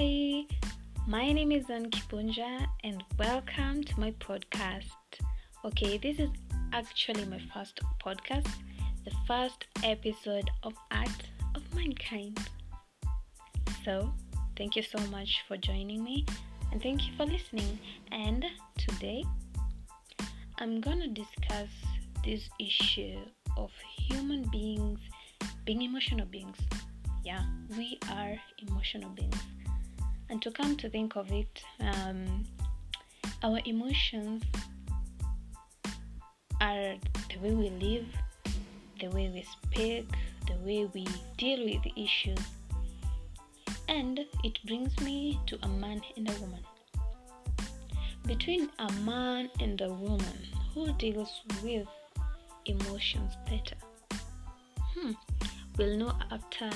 Hi, my name is Ann Kipunja and welcome to my podcast. Okay, this is actually my first podcast, the first episode of Art of Mankind. So, thank you so much for joining me and thank you for listening. And today, I'm gonna discuss this issue of human beings being emotional beings. Yeah, we are emotional beings. And to come to think of it, um, our emotions are the way we live, the way we speak, the way we deal with issues. And it brings me to a man and a woman. Between a man and a woman, who deals with emotions better? Hmm, we'll know after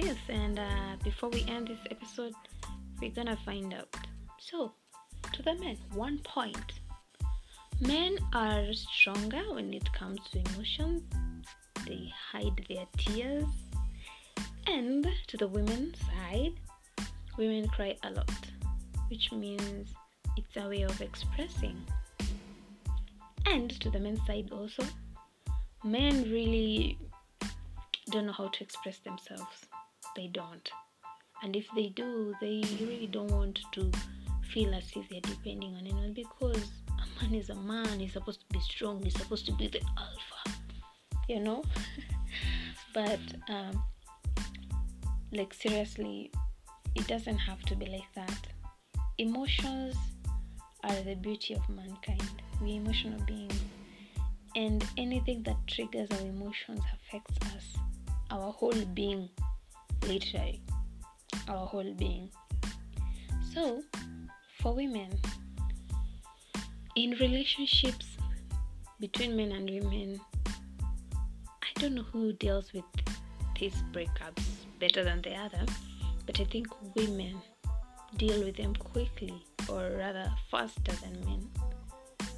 this. And uh, before we end this episode, we're gonna find out. So, to the men, one point men are stronger when it comes to emotions, they hide their tears. And to the women's side, women cry a lot, which means it's a way of expressing. And to the men's side also, men really don't know how to express themselves. They don't. And if they do, they really don't want to feel as if they're depending on anyone because a man is a man, he's supposed to be strong, he's supposed to be the alpha, you know? but, um, like, seriously, it doesn't have to be like that. Emotions are the beauty of mankind. We're emotional beings. And anything that triggers our emotions affects us, our whole being, literally, our whole being. So, for women, in relationships between men and women, I don't know who deals with these breakups better than the other, but I think women deal with them quickly or rather faster than men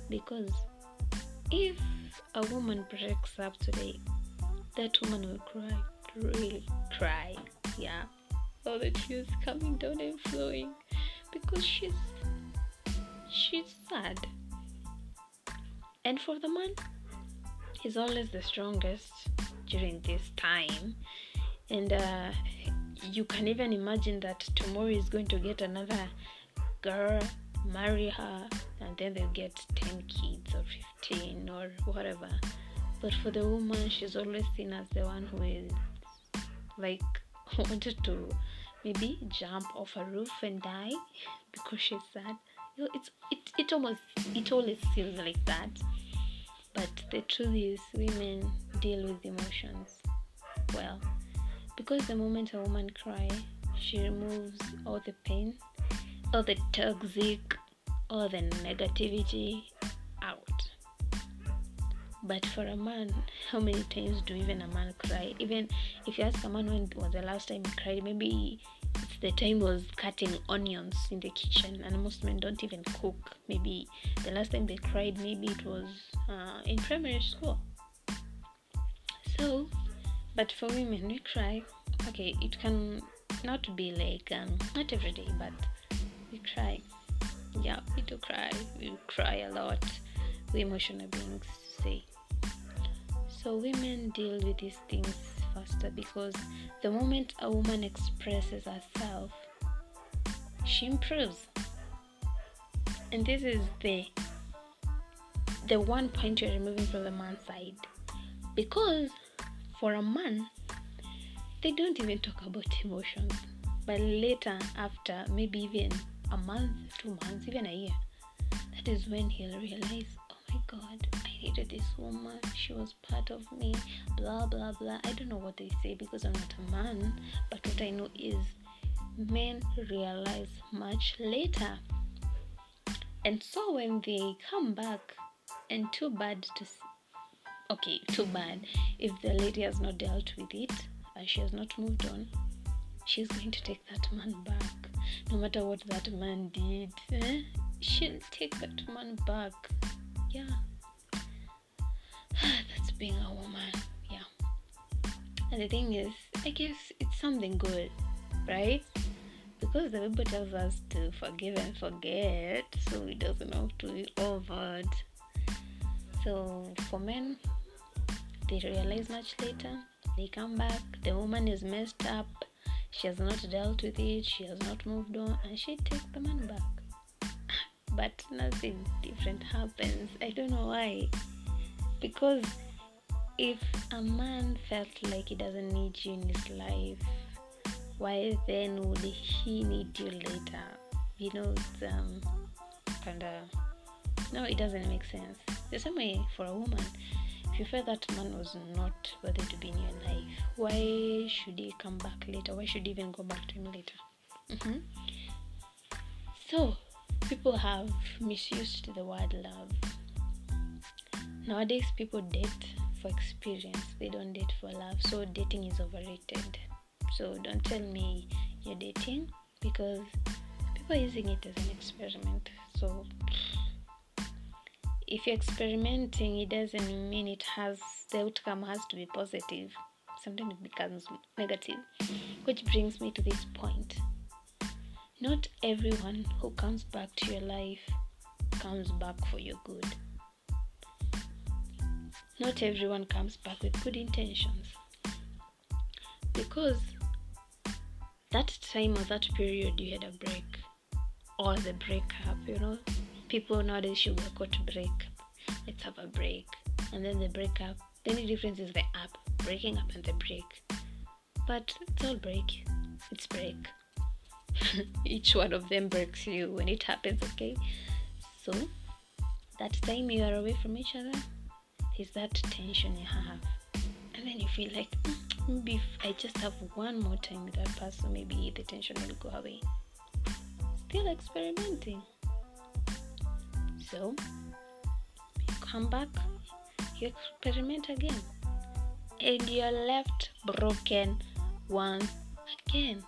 because if a woman breaks up today that woman will cry really cry yeah. All the tears coming down and flowing because she's she's sad. And for the man he's always the strongest during this time. And uh, you can even imagine that tomorrow is going to get another girl marry her and then they'll get 10 kids or 15 or whatever. But for the woman she's always seen as the one who is like wanted to maybe jump off a roof and die because she's sad you know, it's it, it almost it always feels like that. But the truth is women deal with emotions well. Because the moment a woman cries she removes all the pain all the toxic all the negativity but for a man how many times do even a man cry? Even if you ask a man when was the last time he cried maybe it's the time was cutting onions in the kitchen and most men don't even cook. Maybe the last time they cried maybe it was uh, in primary school. So but for women we cry. Okay it can not be like um, not every day but we cry. Yeah we do cry. We cry a lot. We emotional beings say so women deal with these things faster because the moment a woman expresses herself she improves. And this is the the one point you're removing from the man's side. Because for a man they don't even talk about emotions. But later after maybe even a month two months even a year that is when he'll realize my god i hated this woman she was part of me blah blah blah. I don't know what they say because i'm not a man but what i know is men realize much later. And so when they come back and too bad to okay too bad. If the lady has not dealt with it and she has not moved on she's going to take that man back. No matter what that man did eh? she'll take that man back yeah. That's being a woman. Yeah. And the thing is i guess it's something good right? Because the bible tells us to forgive and forget so it doesn't have to be over so for men they realize much later. They come back. The woman is messed up. She has not dealt with it. She has not moved on. And she takes the man back but nothing different happens. I don't know why. Because if a man felt like he doesn't need you in his life why then would he need you later? You know it's um kind of no it doesn't make sense. The same way for a woman if you felt that man was not worthy to be in your life why should he come back later? Why should you even go back to him later? Mm-hmm. so people have misused the word love. Nowadays people date for experience. They don't date for love. So dating is overrated. So don't tell me you're dating because people are using it as an experiment. So if you're experimenting it doesn't mean it has the outcome has to be positive. Sometimes it becomes negative which brings me to this point not everyone who comes back to your life comes back for your good. Not everyone comes back with good intentions. Because that time or that period you had a break or the breakup you know people nowadays sugarcoat break let's have a break and then the breakup the only difference is the app breaking up and the break. But it's all break it's break each one of them breaks you when it happens okay? So that time you are away from each other is that tension you have. And then you feel like mm, maybe if i just have one more time with that person maybe the tension will go away. Still experimenting. So you come back you experiment again. And you're left broken once again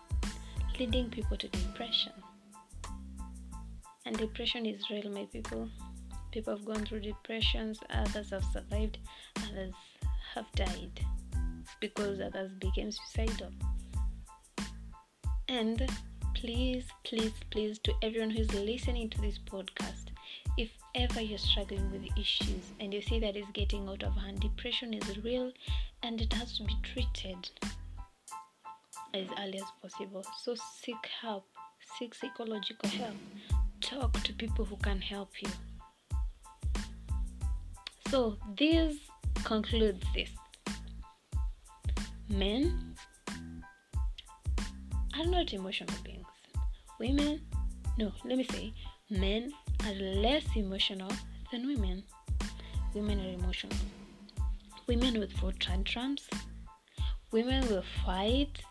leading people to depression. And depression is real my people. People have gone through depressions others have survived others have died because others became suicidal. And please please please to everyone who's listening to this podcast if ever you're struggling with issues and you see that it's getting out of hand depression is real and it has to be treated as early as possible so seek help seek psychological help talk to people who can help you so this concludes this. Men are not emotional beings. Women, no, let me say, men are less emotional than women. Women are emotional. Women will throw tantrums. Women will fight.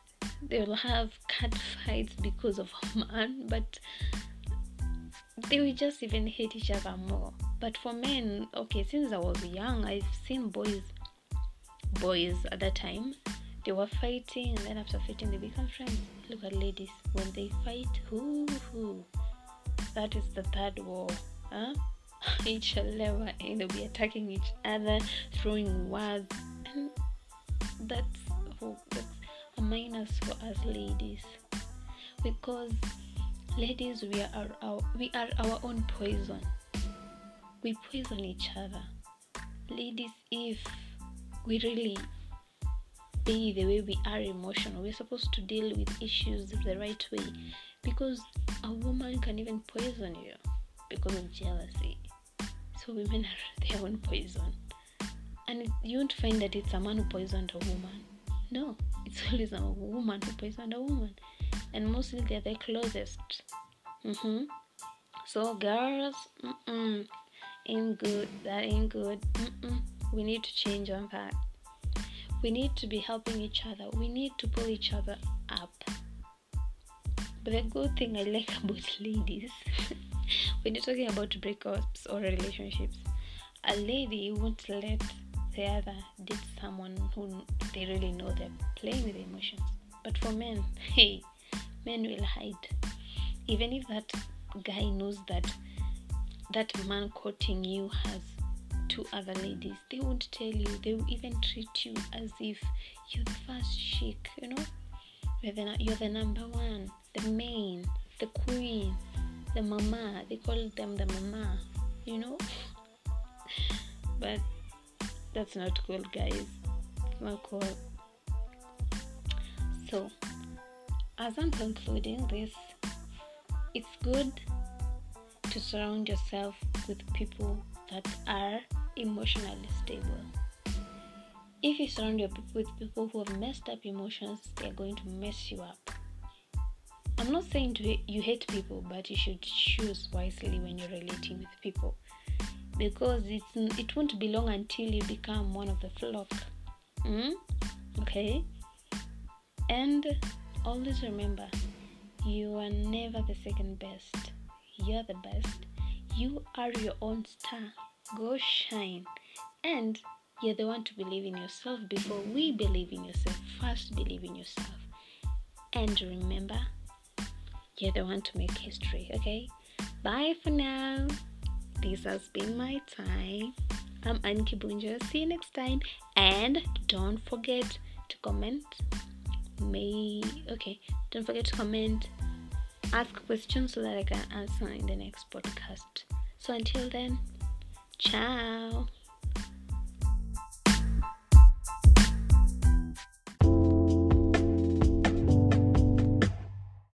They will have cat fights because of a man, but they will just even hate each other more. But for men okay since i was young i've seen boys boys at that time they were fighting and then after fighting they become friends. Look at ladies when they fight whoo whoo that is the third war huh? Shall never end they'll be attacking each other throwing words and that's oh, that's minus for us ladies because ladies we are our we are our own poison we poison each other. Ladies, if we really be the way we are emotional, we're supposed to deal with issues the right way because a woman can even poison you because of jealousy. So women are their own poison. And you won't find that it's a man who poisoned a woman. No, it's always a woman who poisoned a woman. And mostly they're the closest. Mm-hmm. So, girls, mm-mm, ain't good, that ain't good. Mm-mm. We need to change on that. We need to be helping each other. We need to pull each other up. But the good thing I like about ladies, when you're talking about breakups or relationships, a lady won't let the other date someone who they really know they're playing with emotions. But for men, hey, men will hide. Even if that guy knows that that man courting you has two other ladies they won't tell you they will even treat you as if you're the first chic you know you're the, you're the number one the main, the queen, the mama. They call them the mama, you know? but that's not cool, guys. So, as I'm concluding this, it's good to surround yourself with people that are emotionally stable. If you surround yourself with people who have messed up emotions, they're going to mess you up. I'm not saying to, you hate people, but you should choose wisely when you're relating with people because it's, it won't be long until you become one of the flock. Mm? Okay? And always remember, you are never the second best. You're the best. You are your own star. Go shine. And you're the one to believe in yourself before we believe in yourself. First, believe in yourself. And remember, you're the one to make history, okay? Bye for now. This has been my time. I'm Ann Kipunja. See you next time. And don't forget to comment. May okay, don't forget to comment, ask questions so that I can answer in the next podcast. So until then, ciao.